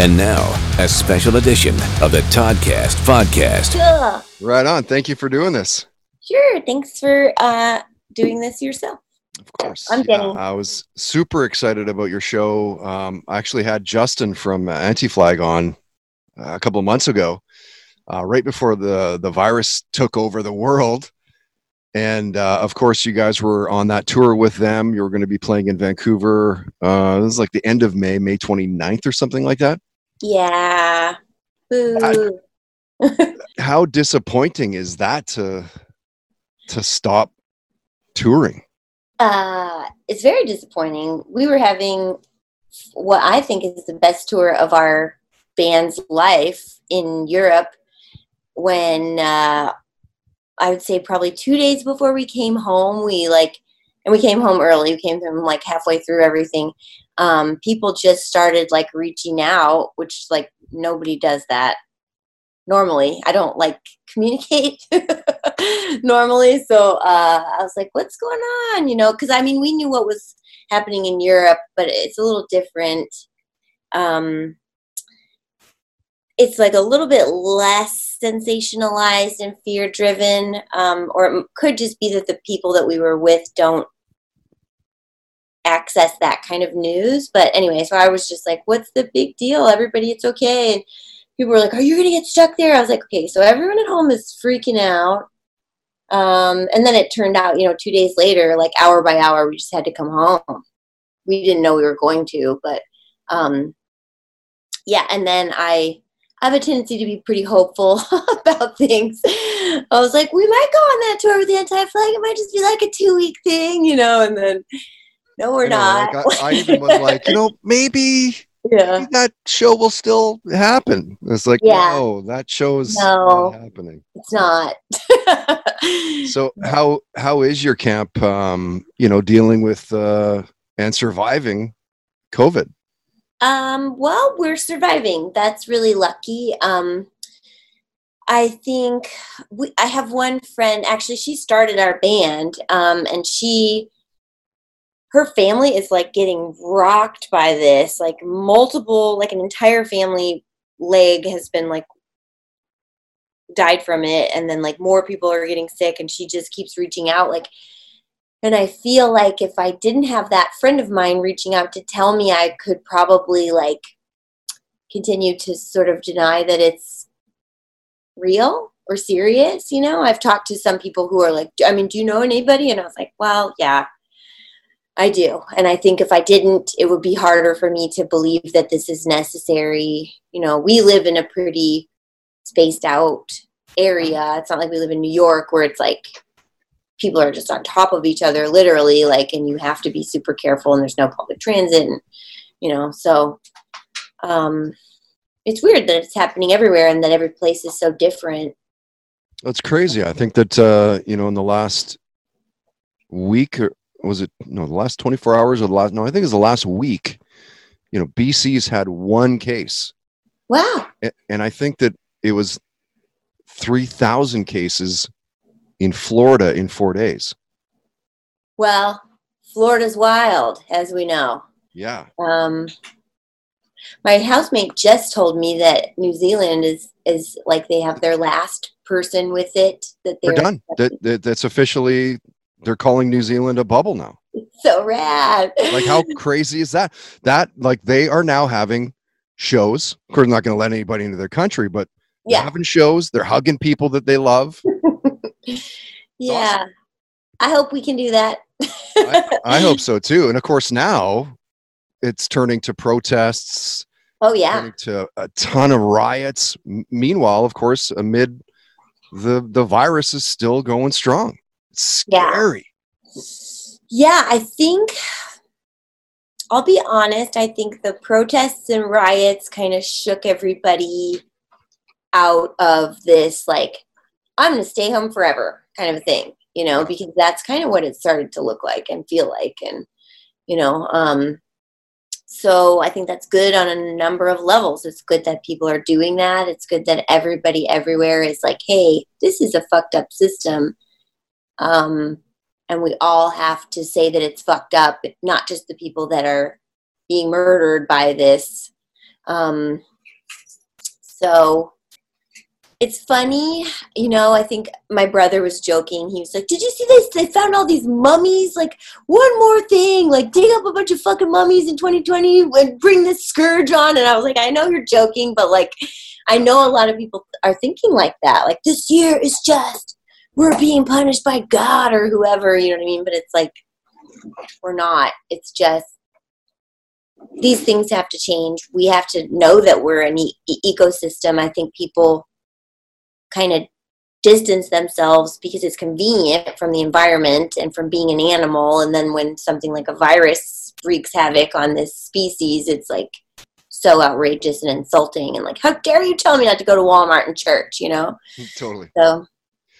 And now, a special edition of the Toddcast podcast. Cool. Right on. Thank you for doing this. Sure. Thanks for uh, doing this yourself. Of course. I'm Yeah, Jenny. I was super excited about your show. Um, I actually had Justin from uh, Anti-Flag on uh, a couple of months ago, uh, right before the the virus took over the world. And uh, of course, you guys were on that tour with them. You were going to be playing in Vancouver. Uh, this is like the end of May, May 29th or something like that. Yeah. Boo. How disappointing is that to to stop touring? uh, it's very disappointing. We were having what I think is the best tour of our band's life in Europe when uh, I would say probably two days before we came home, we like, and we came home early. We came home like halfway through everything. Um, people just started like reaching out, which like nobody does that normally. I don't like communicate normally. So uh, I was like, what's going on? You know, because I mean, we knew what was happening in Europe, but it's a little different. Um, it's like a little bit less sensationalized and fear driven, um, or it could just be that the people that we were with don't access that kind of news. But anyway, so I was just like, what's the big deal? Everybody, it's okay. And people were like, are you going to get stuck there? I was like, okay, so everyone at home is freaking out. Um, and then it turned out, you know, two days later, like hour by hour, we just had to come home. We didn't know we were going to, but um, yeah. And then I, I have a tendency to be pretty hopeful about things. I was like, we might go on that tour with the anti-flag. It might just be like a two-week thing, you know. And then, no, we're You know, not. like, I, I even was like, you know, maybe yeah. that show will still happen. It's like, Yeah. no, that show's No. not happening. It's not. So how how is your camp? Um, you know, dealing with uh, and surviving COVID. Um, well, we're surviving. That's really lucky. Um, I think we, I have one friend, actually, she started our band, um, and she, her family is like getting rocked by this. Like, multiple, like, an entire family leg has been like died from it, and then like more people are getting sick, and she just keeps reaching out. Like, and I feel like if I didn't have that friend of mine reaching out to tell me, I could probably like continue to sort of deny that it's real or serious. You know, I've talked to some people who are like, I mean, do you know anybody? And I was like, well, yeah, I do. And I think if I didn't, it would be harder for me to believe that this is necessary. You know, we live in a pretty spaced out area. It's not like we live in New York where it's like people are just on top of each other literally like and you have to be super careful and there's no public transit and you know so um it's weird that it's happening everywhere and that every place is so different That's crazy. I think that uh, you know, in the last week or was it no the last 24 hours or the last no, I think it's the last week, you know, BC's had one case. wow And I think that it was 3,000 cases in Florida in 4 days. well florida's wild as we know Yeah. um my housemate just told me that new zealand is is like they have their last person with it that They're they're done. That, that that's officially they're calling New Zealand a bubble now. so rad Like how crazy is that? That like they are now having shows. Of course, not going to let anybody into their country, but they're yeah having shows. They're hugging people that they love. yeah i hope we can do that I, I hope so too. And of course, now it's turning to protests, oh yeah to a ton of riots. M- meanwhile, of course, amid the the virus is still going strong. It's Yeah. scary. Yeah, I think I'll be honest, I think the protests and riots kind of shook everybody out of this like I'm going to stay home forever kind of thing, you know, because that's kind of what it started to look like and feel like and you know, um so I think that's good on a number of levels. It's good that people are doing that. It's good that everybody everywhere is like, "Hey, this is a fucked up system." Um and we all have to say that it's fucked up, not just the people that are being murdered by this Um, so it's funny, you know. I think my brother was joking. He was like, "Did you see this? They found all these mummies. Like, one more thing, like dig up a bunch of fucking mummies in 2020 and bring this scourge on." And I was like, "I know you're joking, but like, I know a lot of people are thinking like that. Like, this year is just we're being punished by God or whoever. You know what I mean? But it's like we're not. It's just these things have to change. We have to know that we're an e- ecosystem. I think people kind of distance themselves because it's convenient from the environment and from being an animal. And then when something like a virus wreaks havoc on this species, it's like so outrageous and insulting. And like, how dare you tell me not to go to Walmart and church, you know? Totally. So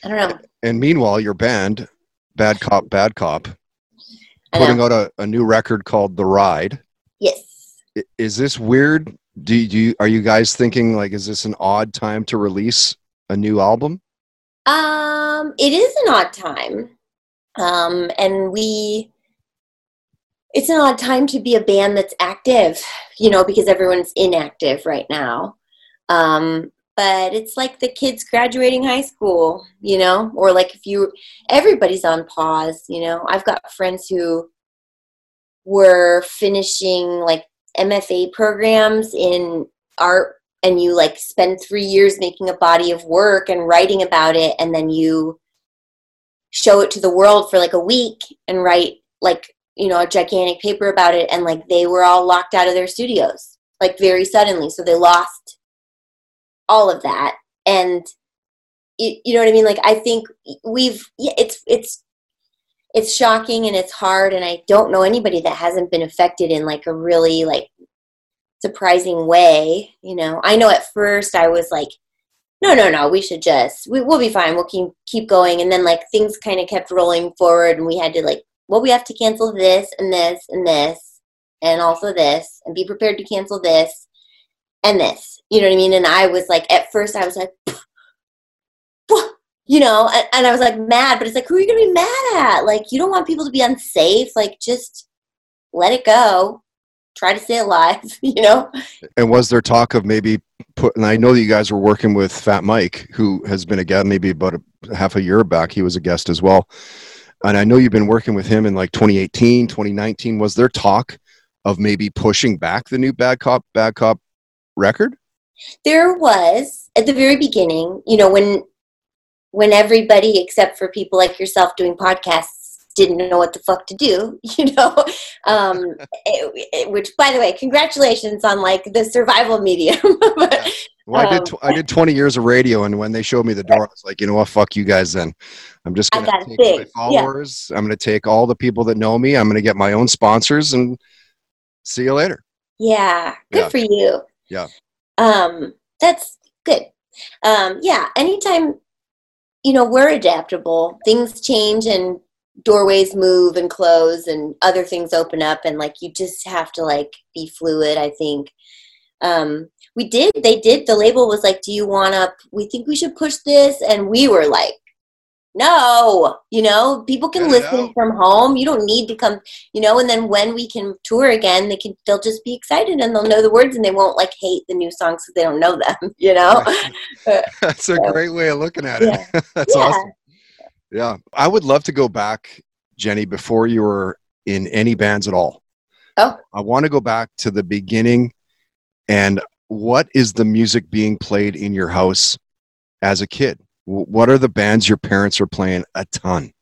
I don't know. And meanwhile, your band, Bad Cop, Bad Cop, putting out a, a new record called The Ride. Yes. Is this weird? Do you, do you are you guys thinking like is this an odd time to release a new album? Um, it is an odd time. Um, and we it's an odd time to be a band that's active, you know, because everyone's inactive right now. Um, but it's like the kids graduating high school, you know, or like if you everybody's on pause, you know. I've got friends who were finishing like MFA programs in art and you like spend three years making a body of work and writing about it and then you show it to the world for like a week and write like you know a gigantic paper about it and like they were all locked out of their studios like very suddenly so they lost all of that. And you, you know what i mean? Like i think we've yeah, it's it's it's shocking and it's hard and i don't know anybody that hasn't been affected in like a really like surprising way you know? I know at first i was like no no no we should just we, we'll be fine. We'll keep keep going. And then like things kind of kept rolling forward and we had to like well we have to cancel this and this and this and also this and be prepared to cancel this and this you know what i mean and i was like at first i was like you know and, and i was like mad but it's like who are you gonna be mad at like you don't want people to be unsafe like just let it go try to stay alive you know And was there talk of maybe put? And I know that you guys were working with Fat Mike, who has been a guest maybe about a, half a year back. He was a guest as well. And I know you've been working with him in like 2018, 2019. Was there talk of maybe pushing back the new Bad Cop, Bad Cop record? There was at the very beginning you know when when everybody except for people like yourself doing podcasts didn't know what the fuck to do you know um it- it- which by the way congratulations on like the survival medium But, Well, I did. Um, Tw- I did 20 years of radio, and when they showed me the door, I was like, you know what? Fuck you guys. Then I'm just gonna take big, my yeah. followers. I'm gonna take all the people that know me. I'm gonna get my own sponsors, and see you later. yeah good Yeah. for you Yeah. Um that's good. Um yeah anytime you know we're adaptable things change and doorways move and close and other things open up and like you just have to like be fluid i think. Um we did they did the label was like do you want to we think we should push this and we were like no you know people can listen from home you don't need to come you know and then when we can tour again they can they'll just be excited and they'll know the words and they won't like hate the new songs because they don't know them you know That's a So- great way of looking at it. Yeah. That's Yeah. awesome. Yeah, I would love to go back, Jenny, before you were in any bands at all. Oh. I want to go back to the beginning, and what is the music being played in your house as a kid? Wh- What are the bands your parents are playing a ton?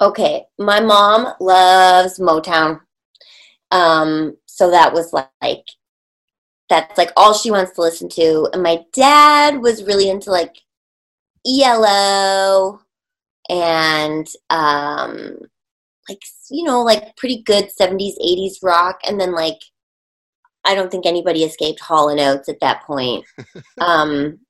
okay my mom loves motown. Um so that was like that's like all she wants to listen to. And my dad was really into like elo and um like you know like pretty good 70s 80s rock. And then like i don't think anybody escaped hall and oates at that point. Um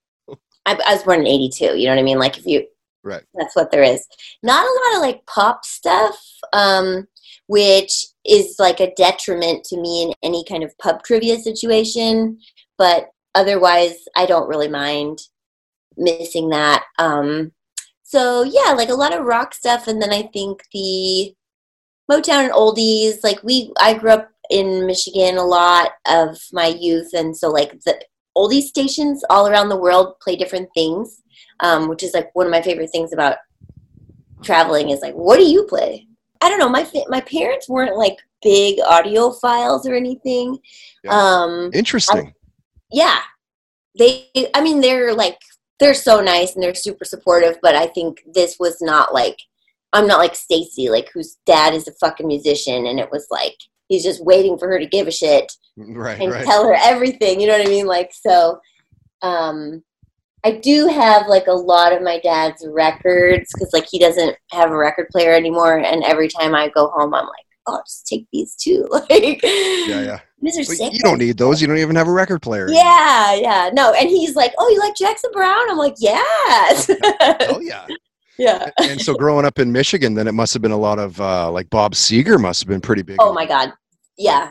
I, I was born in 82 you know what i mean like if you Right. that's what there is not a lot of like pop stuff um which is like a detriment to me in any kind of pub trivia situation but otherwise i don't really mind missing that um so yeah like a lot of rock stuff and then i think the motown and oldies like we i grew up in Michigan a lot of my youth, and so like the oldie stations all around the world play different things, um, which is like one of my favorite things about traveling is like, what do you play? I don't know. My fa- my parents weren't like big audiophiles or anything. Yeah. Um, Interesting. yeah, they. I mean, they're like they're so nice and they're super supportive. But I think this was not like I'm not like Stacy, like whose dad is a fucking musician, and it was like he's just waiting for her to give a shit right, and right. tell her everything. You know what I mean? Like so. Um, I do have like a lot of my dad's records because like he doesn't have a record player anymore, and every time I go home, I'm like, oh, just take these too. like, yeah, yeah. these are sick. you don't need those. You don't even have a record player. Yeah, yeah, no, and he's like, oh, you like Jackson Browne? I'm like, yes. Oh yeah. yeah. and so growing up in Michigan, then it must have been a lot of uh, like Bob Seger must have been pretty big. Oh my God. Yeah,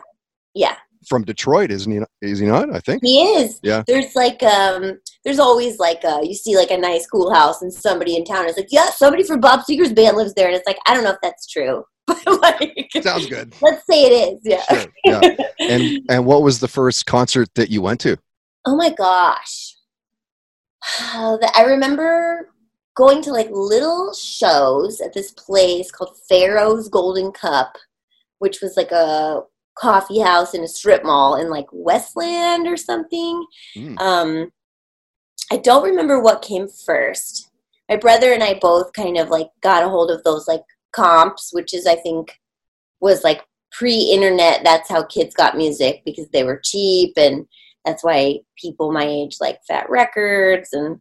yeah. From Detroit, isn't he? Is he not? I think. He is. Yeah. There's like um there's always like uh you see like a nice cool house and somebody in town is like, Yeah, somebody from Bob Seger's band lives there and it's like, I don't know if that's true. But like Sounds good. let's say it is, yeah. Sure. Yeah. And and what was the first concert that you went to? Oh my gosh. I remember going to like little shows at this place called Pharaoh's Golden Cup, which was like a coffee house in a strip mall in like Westland or something. Mm. Um, I don't remember what came first. My brother and I both kind of like got a hold of those like comps, which is I think was like pre-internet. That's how kids got music because they were cheap, and that's why people my age like Fat Wreck Chords. And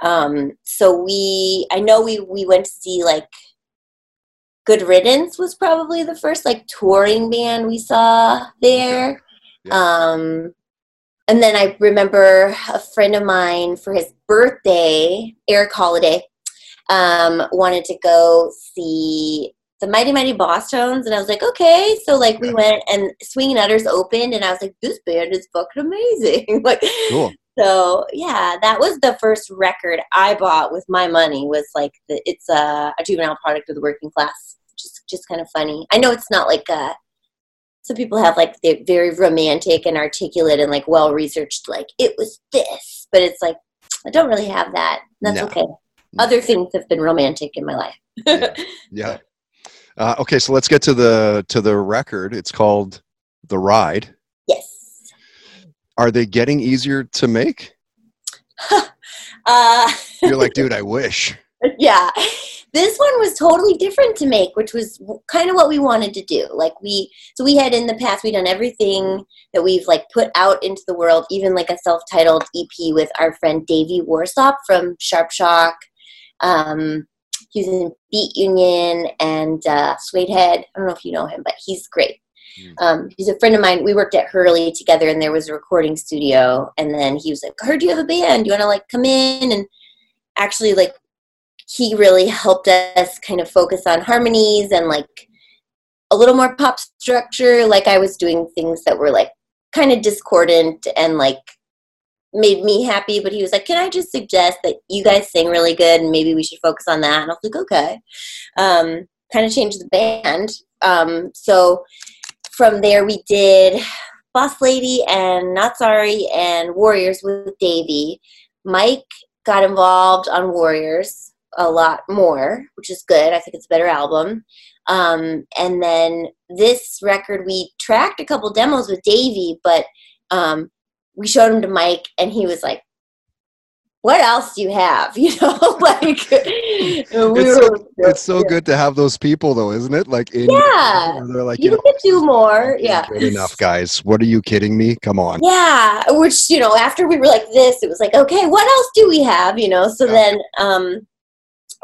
um, so we, I know we we went to see like Good Riddance was probably the first like touring band we saw there. Yeah. Um, and then I remember a friend of mine for his birthday, Eric Holiday, um, wanted to go see the Mighty Mighty Bosstones, and I was like, okay. So like we went, and Swinging Utters opened, and I was like, this band is fucking amazing. like, Cool. so yeah, that was the first record I bought with my money. Was like the, it's a, a juvenile product of the working class. Just just kind of funny. I know it's not like a some people have like they're very romantic and articulate and like well researched like it was this but it's like i don't really have that that's No. okay other things have been romantic in my life Yeah. Yeah. Uh, okay, so let's get to the to the record. It's called The Ride. yes Are they getting easier to make? uh You're like, dude, I wish. yeah this one was totally different to make which was kind of what we wanted to do like we so we had in the past we done everything that we've like put out into the world even like a self-titled ep with our friend davey warsop from sharp shock um he's in beat union and uh Suedehead i don't know if you know him but he's great Mm. um, he's a friend of mine. We worked at Hurley together, and there was a recording studio. And then he was like, "I heard you have a band. Do you want to like come in?" And actually, like he really helped us kind of focus on harmonies and like a little more pop structure. Like I was doing things that were like kind of discordant and like made me happy. But he was like, "Can I just suggest that you guys sing really good and maybe we should focus on that?" And I was like, "Okay." Um, kind of changed the band. Um, so from there, we did Boss Lady and Not Sorry and Warriors with Davey. Mike got involved on Warriors a lot more, which is good. I think it's a better album. Um, and then this record, we tracked a couple demos with Davey, but um, we showed him to Mike, and he was like, "What else do you have?" You know, like we It's so, it's so yeah. good to have those people, though, isn't it? Like, in Yeah. they're like, You you know, can do more, yeah. Good enough, guys. What are you kidding me? Come on. Yeah, which you know, after we were like this, it was like, okay, what else do we have? You know, so Yeah. then um,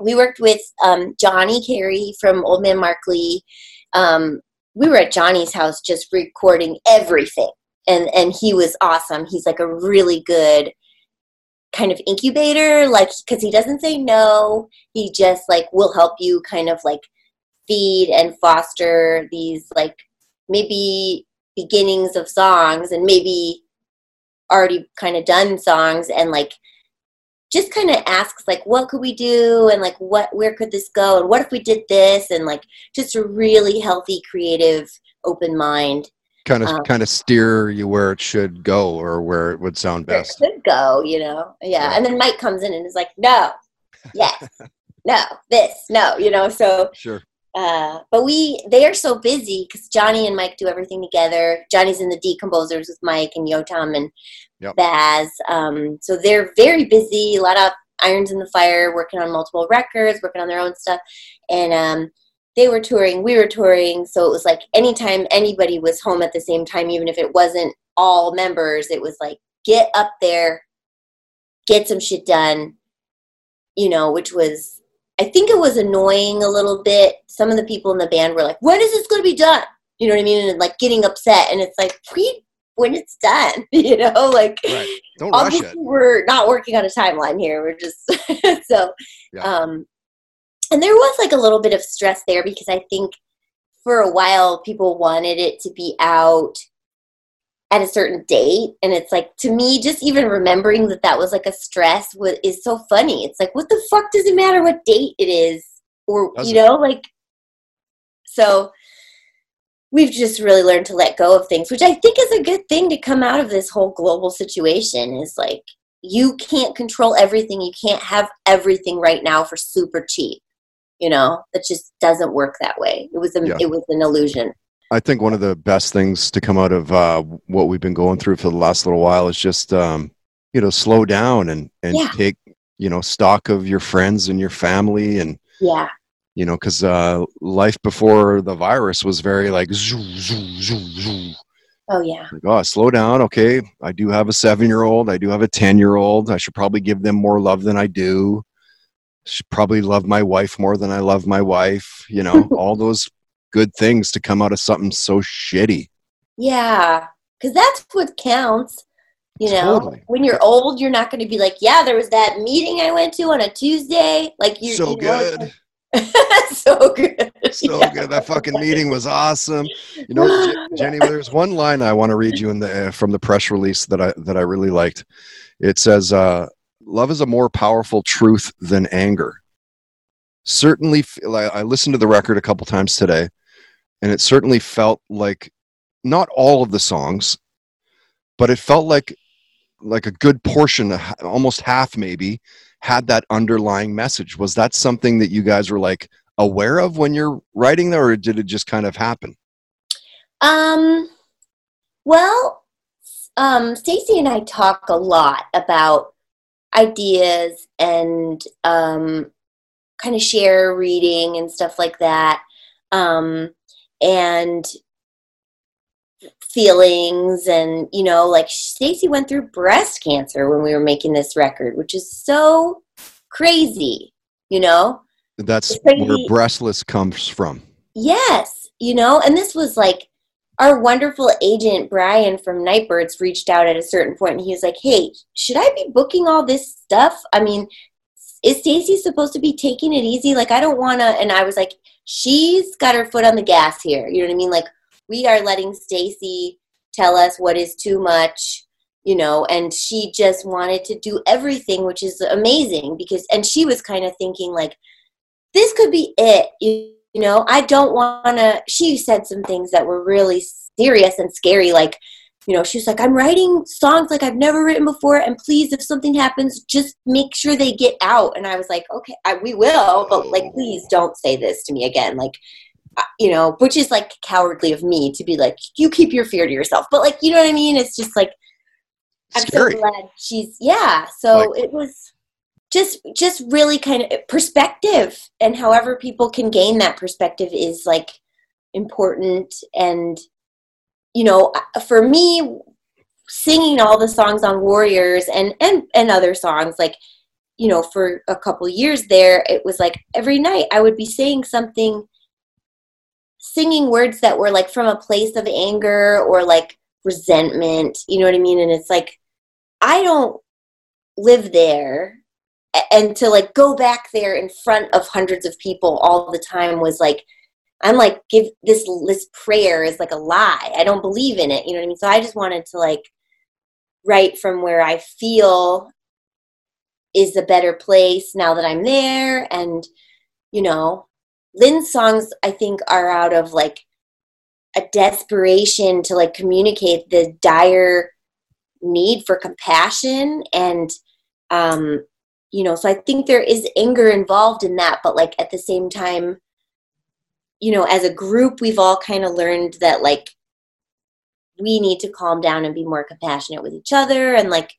we worked with um, Johnny Carey from Old Man Markley. Um, we were at Johnny's house just recording everything, and and he was awesome. He's like a really good kind of incubator, like because he doesn't say no. He just like will help you kind of like feed and foster these like maybe beginnings of songs and maybe already kind of done songs and like just kind of asks like what could we do and like what where could this go and what if we did this and like just a really healthy creative open mind kind of Um, kind of steer you where it should go or where it would sound best. could go, you know. Yeah. Yeah. And then Mike comes in and is like, no, yes, no, this, no, you know. So, Sure. uh, but we, they are so busy because Johnny and Mike do everything together. Johnny's in the decomposers with Mike and Yotam and Yep. Baz. Um, so they're very busy, a lot of irons in the fire, working on multiple records, working on their own stuff. And, um, they were touring, we were touring. So it was like anytime anybody was home at the same time, even if it wasn't all members, it was like, get up there, get some shit done, you know, which was, I think it was annoying a little bit. Some of the people in the band were like, when is this going to be done? You know what I mean? And like getting upset. And it's like, pre when it's done, you know, like Right. Don't rush obviously it. we're not working on a timeline here. We're just, so, Yeah. um, and there was like a little bit of stress there because I think for a while people wanted it to be out at a certain date and it's like to me just even remembering that that was like a stress was, is so funny it's like what the fuck does it matter what date it is or Doesn't. you know like so we've just really learned to let go of things which i think is a good thing to come out of this whole global situation is like you can't control everything. You can't have everything right now for super cheap you know? That just doesn't work that way. It was a, Yeah. it was an illusion. I think one of the best things to come out of uh, what we've been going through for the last little while is just um, you know slow down and and Yeah. take you know stock of your friends and your family and yeah you know because uh, life before the virus was very like zoo, zoo, zoo, zoo. oh yeah like oh slow down okay I do have a seven year old I do have a ten year old I should probably give them more love than I do should probably love my wife more than I love my wife you know all those good things to come out of something so shitty Yeah, because that's what counts. You know, Totally. when you're old, you're not going to be like, yeah, there was that meeting I went to on a Tuesday. Like you, so you know, good so good, so Yeah. good. That fucking meeting was awesome. You know, Je- Jenny, there's one line I want to read you in the uh, from the press release that I that I really liked. It says, uh, "Love is a more powerful truth than anger." Certainly, I listened to the record a couple times today, and it certainly felt like not all of the songs, but it felt like like a good portion, almost half maybe, had that underlying message. Was that something that you guys were like? aware of when you're writing that or did it just kind of happen Um, well, um, Stacy and I talk a lot about ideas and um, kind of share reading and stuff like that, um, and feelings and you know, like Stacy went through breast cancer when we were making this record, which is so crazy, you know. that's where breastless comes from Yes, you know, and this was like our wonderful agent Brian from Nightbirds reached out at a certain point and he was like, "Hey, should I be booking all this stuff? I mean, is Stacy supposed to be taking it easy? Like I don't want to." And I was like, "She's got her foot on the gas here." You know what I mean? Like we are letting Stacy tell us what is too much, you know, and she just wanted to do everything, which is amazing because and she was kind of thinking like this could be it. You, you know, I don't want to. She said some things that were really serious and scary. Like, you know, she was like, I'm writing songs like I've never written before. And please, if something happens, just make sure they get out. And I was like, okay, I, we will. But like, oh. please don't say this to me again. Like, you know, which is like cowardly of me to be like, you keep your fear to yourself. But like, you know what I mean? It's just like, I'm scary so glad she's, yeah. So Like- it was just just really kind of perspective and however people can gain that perspective is like important and you know uh, for me singing all the songs on warriors and and and other songs like you know for a couple years there it was like every night i would be saying something singing words that were like from a place of anger or like resentment you know what i mean? And it's like i don't live there and to like go back there in front of hundreds of people all the time was like i'm like give this this prayer is like a lie. I don't believe in it you know what i mean? So i just wanted to like write from where i feel is a better place now that i'm there and you know Linh's songs i think are out of like a desperation to like communicate the dire need for compassion and um you know so i think there is anger involved in that but like at the same time you know as a group we've all kind of learned that like we need to calm down and be more compassionate with each other and like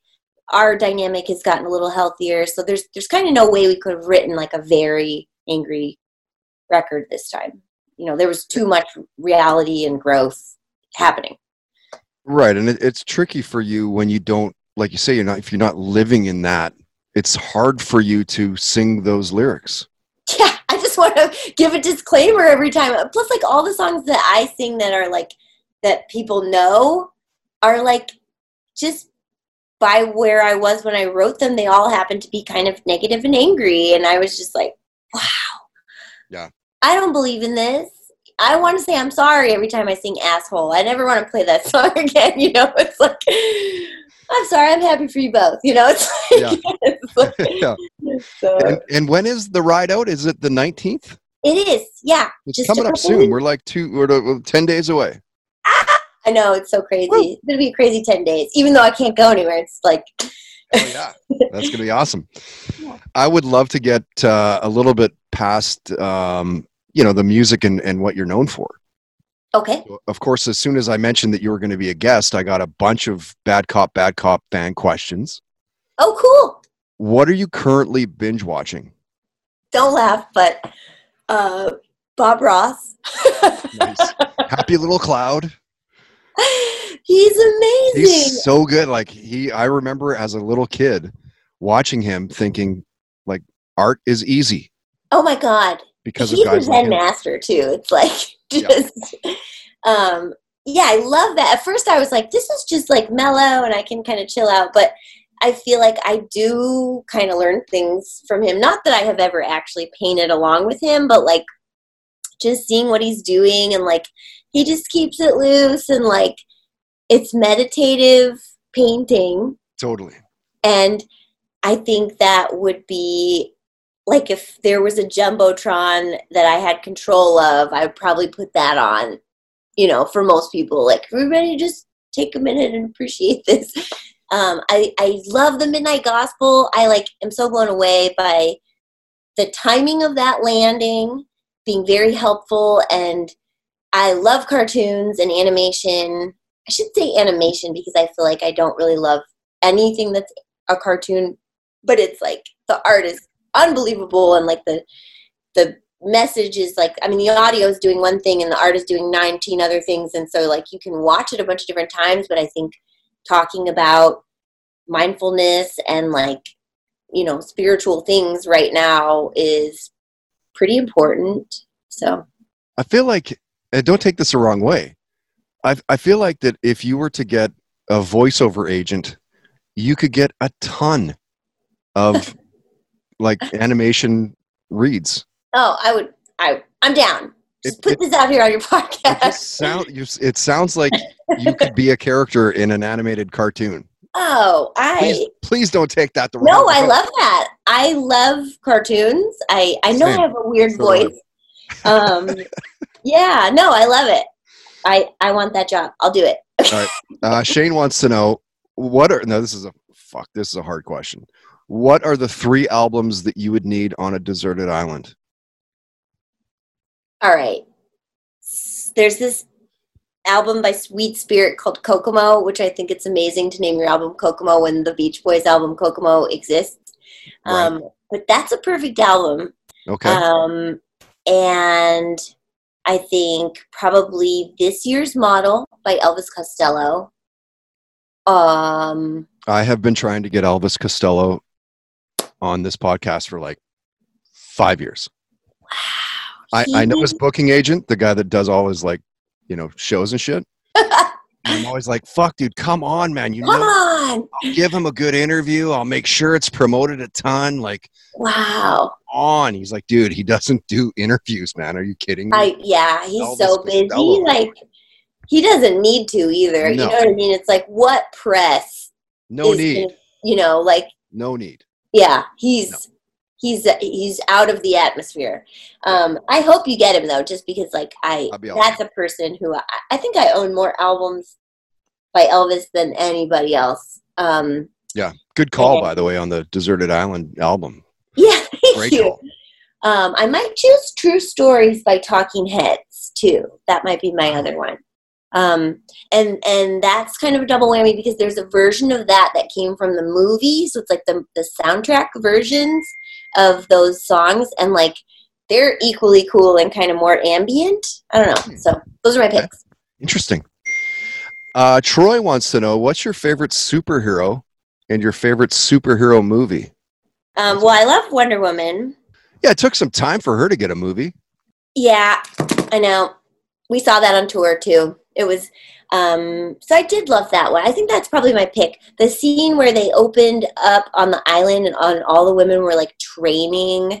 our dynamic has gotten a little healthier. So there's there's kind of no way we could have written like a very angry record this time you know there was too much reality and growth happening Right, and it, it's tricky for you when you don't, like you say, you're not if you're not living in that. It's hard for you to sing those lyrics. yeah i just want to give a disclaimer every time plus like all the songs that i sing that are like that people know are like just by where i was when i wrote them they all happen to be kind of negative and angry and i was just like wow Yeah. I don't believe in this i want to say i'm sorry every time i sing asshole i never want to play that song again you know it's like i'm sorry i'm happy for you both you know it's like, it's like yeah. so- And, and when is the ride out? Is it the 19th? it is yeah It's Just coming up soon. We're like two, we're to- 10 days away. I know it's so crazy. It's gonna be a crazy ten days, even though I can't go anywhere. It's like Oh, yeah. That's going to be awesome. Yeah. I would love to get uh, a little bit past, um, you know, the music and, and what you're known for. okay, Of course, as soon as I mentioned that you were going to be a guest, I got a bunch of Bad Cop, Bad Cop fan questions. oh cool. What are you currently binge watching? Don't laugh, but uh, Bob Ross. Nice. Happy Little Cloud. He's amazing. He's so good. Like he, I remember as a little kid watching him, thinking like art is easy oh my god, because of he's a like Zen him. master too. It's like Yeah. just. Um, yeah, I love that. At first, I was like, "This is just like mellow, and I can kind of chill out." But I feel like I do kind of learn things from him. Not that I have ever actually painted along with him, but like just seeing what he's doing and like he just keeps it loose and like it's meditative painting Totally. and I think that would be like if there was a jumbotron that I had control of, I would probably put that on. You know, for most people, like everybody, just take a minute and appreciate this. Um, I I love the Midnight Gospel. I like am so blown away by the timing of that landing being very helpful, and I love cartoons and animation. I should say animation because I feel like I don't really love anything that's a cartoon, but it's like the art is unbelievable and like the the message is like I mean the audio is doing one thing and the art is doing 19 other things. And so like you can watch it a bunch of different times but I think talking about mindfulness and like you know spiritual things right now is pretty important. So. I feel like, and don't take this the wrong way. I, I feel like that if you were to get a voiceover agent, you could get a ton of like animation reads. oh I would I I'm down just It- put it- this out here on your podcast just sound, you, it sounds like you could be a character in an animated cartoon. oh I Please, please don't take that the wrong No, way. I love that. I love cartoons. I I know Same. I have a weird So voice. Um, yeah, no, I love it. I I want that job. I'll do it. Uh, Shane wants to know what are no. This is a fuck. This is a hard question. What are the three albums that you would need on a deserted island? All right. There's this album by Sweet Spirit called Kokomo, which I think it's amazing to name your album Kokomo when the Beach Boys album Kokomo exists. Um, But that's a perfect album. Okay. Um, and I think probably this year's model by Elvis Costello. Um, I have been trying to get Elvis Costello on this podcast for like five years. I, I know his booking agent, the guy that does all his like, you know, shows and shit. I'm always like, fuck, dude, come on, man. You Come know, on! I'll give him a good interview. I'll make sure it's promoted a ton. Like, Wow. on. He's like, dude, he doesn't do interviews, man. Are you kidding me? I yeah, he's Elvis so busy. Costello. Like he doesn't need to either. You know what I mean? It's like what press? no need. gonna- you know, like No need. Yeah, he's he's he's out of the atmosphere. Um, I hope you get him though, just because like I that's a person who I, I think I own more albums by Elvis than anybody else. Um, yeah, Good call, by the way, on the Deserted Island album. yeah, thank Great you. call. Um, I might choose True Stories by Talking Heads too. That might be my other one. Um, and and that's kind of a double whammy because there's a version of that that came from the movie, so it's like the the soundtrack versions of those songs, and like they're equally cool and kind of more ambient. I don't know. So those are my picks. Interesting. Uh, Troy wants to know what's your favorite superhero and your favorite superhero movie? Um, well, I love Wonder Woman. Yeah, it took some time for her to get a movie. Yeah, I know. We saw that on tour too. It was um so I did love that one. I think that's probably my pick. The scene where they opened up on the island and on all the women were like training.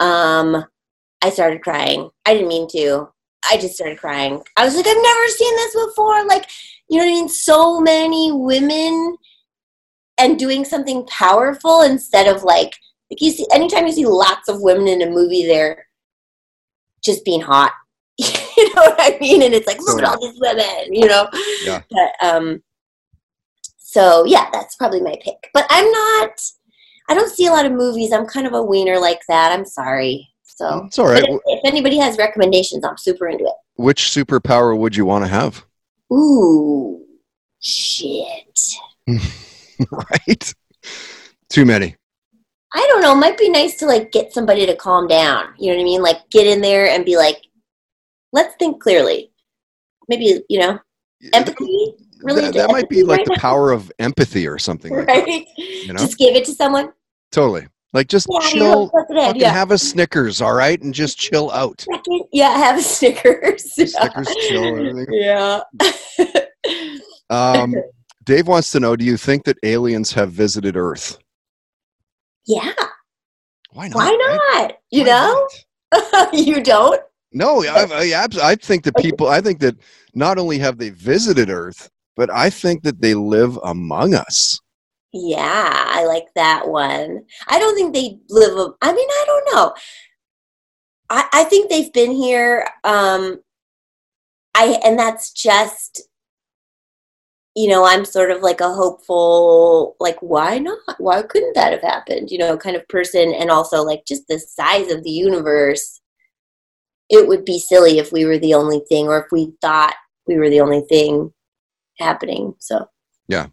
Um I started crying. I didn't mean to. I just started crying. I was like, I've never seen this before. Like, you know what I mean? So many women and doing something powerful instead of like like you see anytime you see lots of women in a movie they're just being hot. You know what I mean? And it's like, look at all these women, you know? Yeah. But um so yeah, that's probably my pick. But I'm not I don't see a lot of movies. I'm kind of a wiener like that. I'm sorry. So It's all right. if, if anybody has recommendations, I'm super into it. Which superpower would you want to have? Ooh. Shit. right? Too many. I don't know. It might be nice to like get somebody to calm down. You know what I mean? Like get in there and be like, let's think clearly. Maybe, you know, empathy. Really that, that might be like right the now? power of empathy or something like that. right? know? Just give it to someone. Totally. Like just Yeah, chill. Fucking yeah. have a Snickers, all right, and just chill out. Yeah, have a Snickers. Snickers, chill. Yeah. Um, Dave wants to know: Do you think that aliens have visited Earth? yeah. Why not? Why right? not? You Why know? not? you don't? No, I, I, I think that people. I think that not only have they visited Earth, but I think that they live among us. Yeah, I like that one. I don't think they live. I mean, I don't know. I I think they've been here. Um, I and that's just, you know, I'm sort of like a hopeful, like, why not? Why couldn't that have happened? You know, kind of person, and also like just the size of the universe. It would be silly if we were the only thing, or if we thought we were the only thing happening. So. Yeah.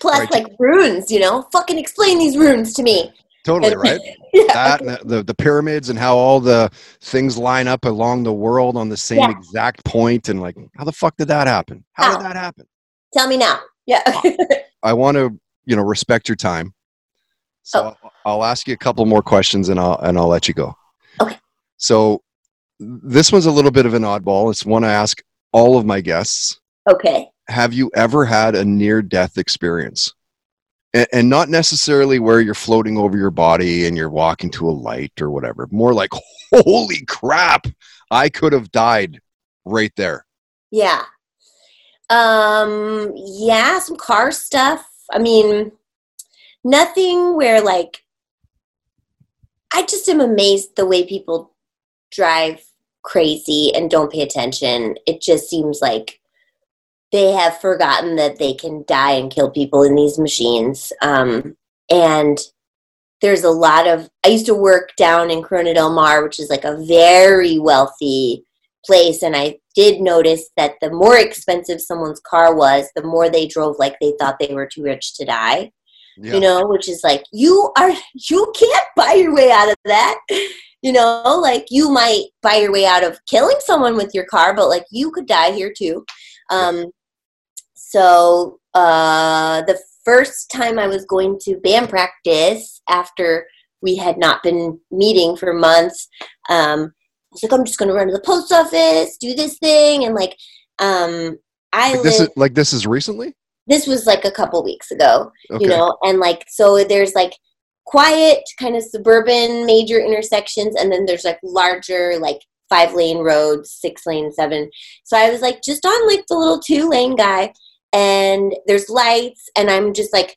Plus, Right. like runes, you know, fucking explain these runes to me. Totally right. yeah. That and the, the pyramids and how all the things line up along the world on the same Yeah. exact point, and like, how the fuck did that happen? How How? did that happen? Tell me now. Yeah. Uh, I want to, you know, respect your time. So Oh. I'll ask you a couple more questions and I'll and I'll let you go. Okay. So this one's a little bit of an oddball. It's one I ask all of my guests. okay. Have you ever had a near death experience? And, and not necessarily where you're floating over your body and you're walking to a light or whatever. More like, holy crap, I could have died right there. Yeah. Um, yeah, some car stuff. I mean, nothing where like I just am amazed the way people drive crazy and don't pay attention. It just seems like they have forgotten that they can die and kill people in these machines. Um, and there's a lot of I used to work down in Corona del Mar, which is like a very wealthy place and I did notice that the more expensive someone's car was, the more they drove like they thought they were too rich to die. Yeah. You know, which is like you are you can't buy your way out of that. You know, like you might buy your way out of killing someone with your car, but like you could die here too. Um so uh the first time I was going to band practice after we had not been meeting for months, um, I was like, I'm just gonna run to the post office, do this thing, and like, um, I Like this live. is like this is recently? this was like a couple weeks ago, Okay. you know, and like, so there's like quiet, kind of suburban major intersections, and then there's like larger, like five lane roads, six lane, seven. So I was like, just on like the little two lane guy, and there's lights, and I'm just like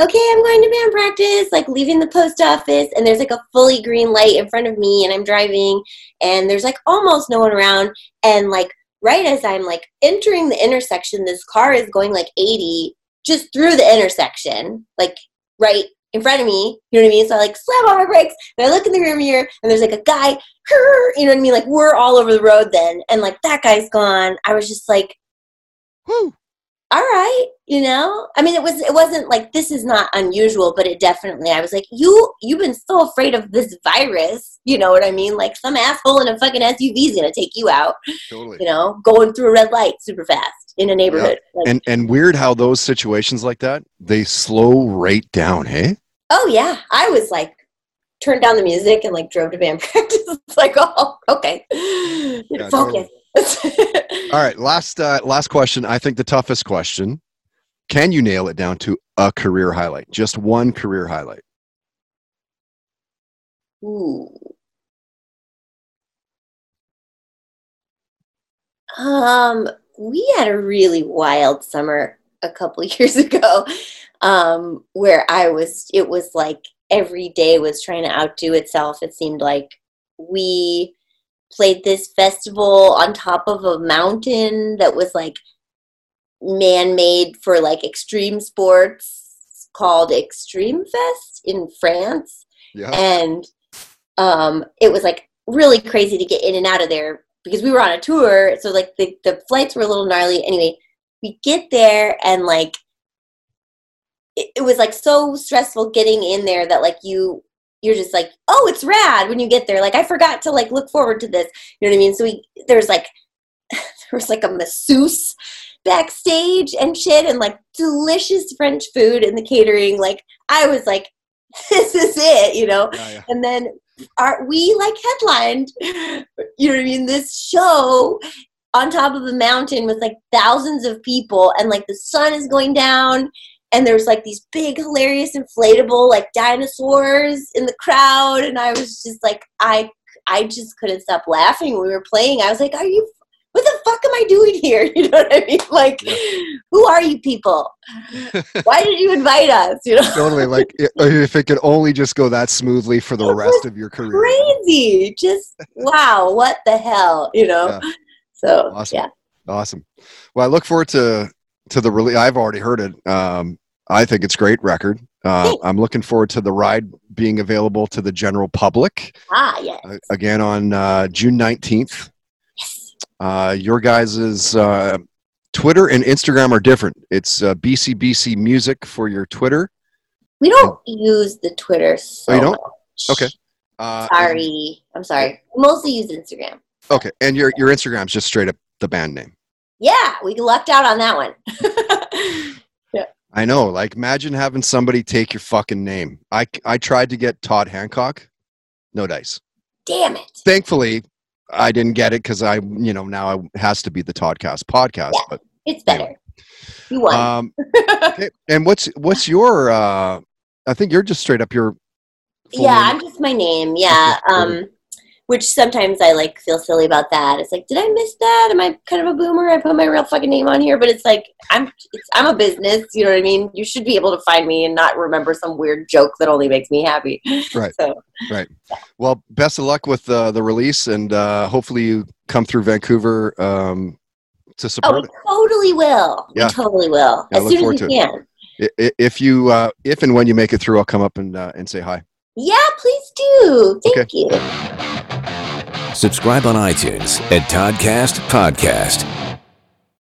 okay, I'm going to band practice, like leaving the post office, and there's like a fully green light in front of me, and I'm driving, and there's like almost no one around, and like right as I'm like entering the intersection, this car is going like 80 just through the intersection, like right in front of me. You know what I mean? So I like slam on my brakes and I look in the rear mirror and there's like a guy, you know what I mean? Like we're all over the road then. And like that guy's gone. I was just like, Whew. All right, you know? I mean, it was, it wasn't like, this is not unusual, but it definitely, I was like, you, you've been so afraid of this virus. You know what I mean? Like some asshole in a fucking SUV is going to take you out, Totally. you know, going through a red light super fast in a neighborhood. Like, And and weird how those situations like that they slow right down. Hey. Oh yeah, I was like turned down the music and like drove to band practice. It's like, oh, okay, Yeah, focus. All right. Last uh, last question. I think the toughest question. Can you nail it down to a career highlight? Just one career highlight. Ooh. Um, we had a really wild summer a couple years ago, um, where I was. It was like every day was trying to outdo itself. It seemed like we played this festival on top of a mountain that was like man-made for like extreme sports called Extreme Fest in France. Yeah. and um, it was like really crazy to get in and out of there because we were on a tour. So like the, the flights were a little gnarly. Anyway we get there and like it, it was like so stressful getting in there that like you you're just like oh it's rad when you get there. Like i forgot to like look forward to this. You know what i mean? So we there's like there was like a masseuse backstage and shit and like delicious french food and the catering. Like i was like this is it you know? Yeah, yeah. and then our we like headlined you know what i mean this show on top of a mountain with like thousands of people and like the sun is going down and there's like these big hilarious inflatable like dinosaurs in the crowd and i was just like i i just couldn't stop laughing when we were playing i was like are you what the fuck am i doing here you know what i mean like Yeah. who are you people why did you invite us you know totally. Like if it could only just go that smoothly for the It rest of your career. crazy just wow what the hell you know so Awesome. yeah Awesome. Well, I look forward to to the release. I've already heard it. Um, I think it's great record. Uh, I'm looking forward to the ride being available to the general public ah yes uh, again on uh, June 19th. yes Uh, your guys' uh, Twitter and Instagram are different. It's uh, BCBC Music for your Twitter. we don't use the twitter so Oh, you don't? much. Okay. Uh, sorry i'm sorry We mostly use instagram Okay, and your your Instagram's just straight up the band name. Yeah we lucked out on that one I know. Like, imagine having somebody take your fucking name. I I tried to get Todd Hancock, no dice. damn it Thankfully, I didn't get it because I, you know, now it has to be the Toddcast podcast. Yeah. But it's better you won um, okay. and what's what's your? uh I think you're just straight up your. yeah name. i'm just my name yeah um which sometimes i like feel silly about that. It's like did i miss that? Am i kind of a boomer? I put my real fucking name on here. But it's like i'm it's, i'm a business you know what i mean? You should be able to find me and not remember some weird joke that only makes me happy. Right. so. Well, best of luck with uh, the release, and uh, hopefully you come through Vancouver um, to oh support we totally will. Yeah. we totally will. Yeah, I as look soon forward as we it. can. It. If you, uh, if and when you make it through, I'll come up and uh, and say hi. yeah please do. Thank you Subscribe on iTunes at Toddcast Podcast.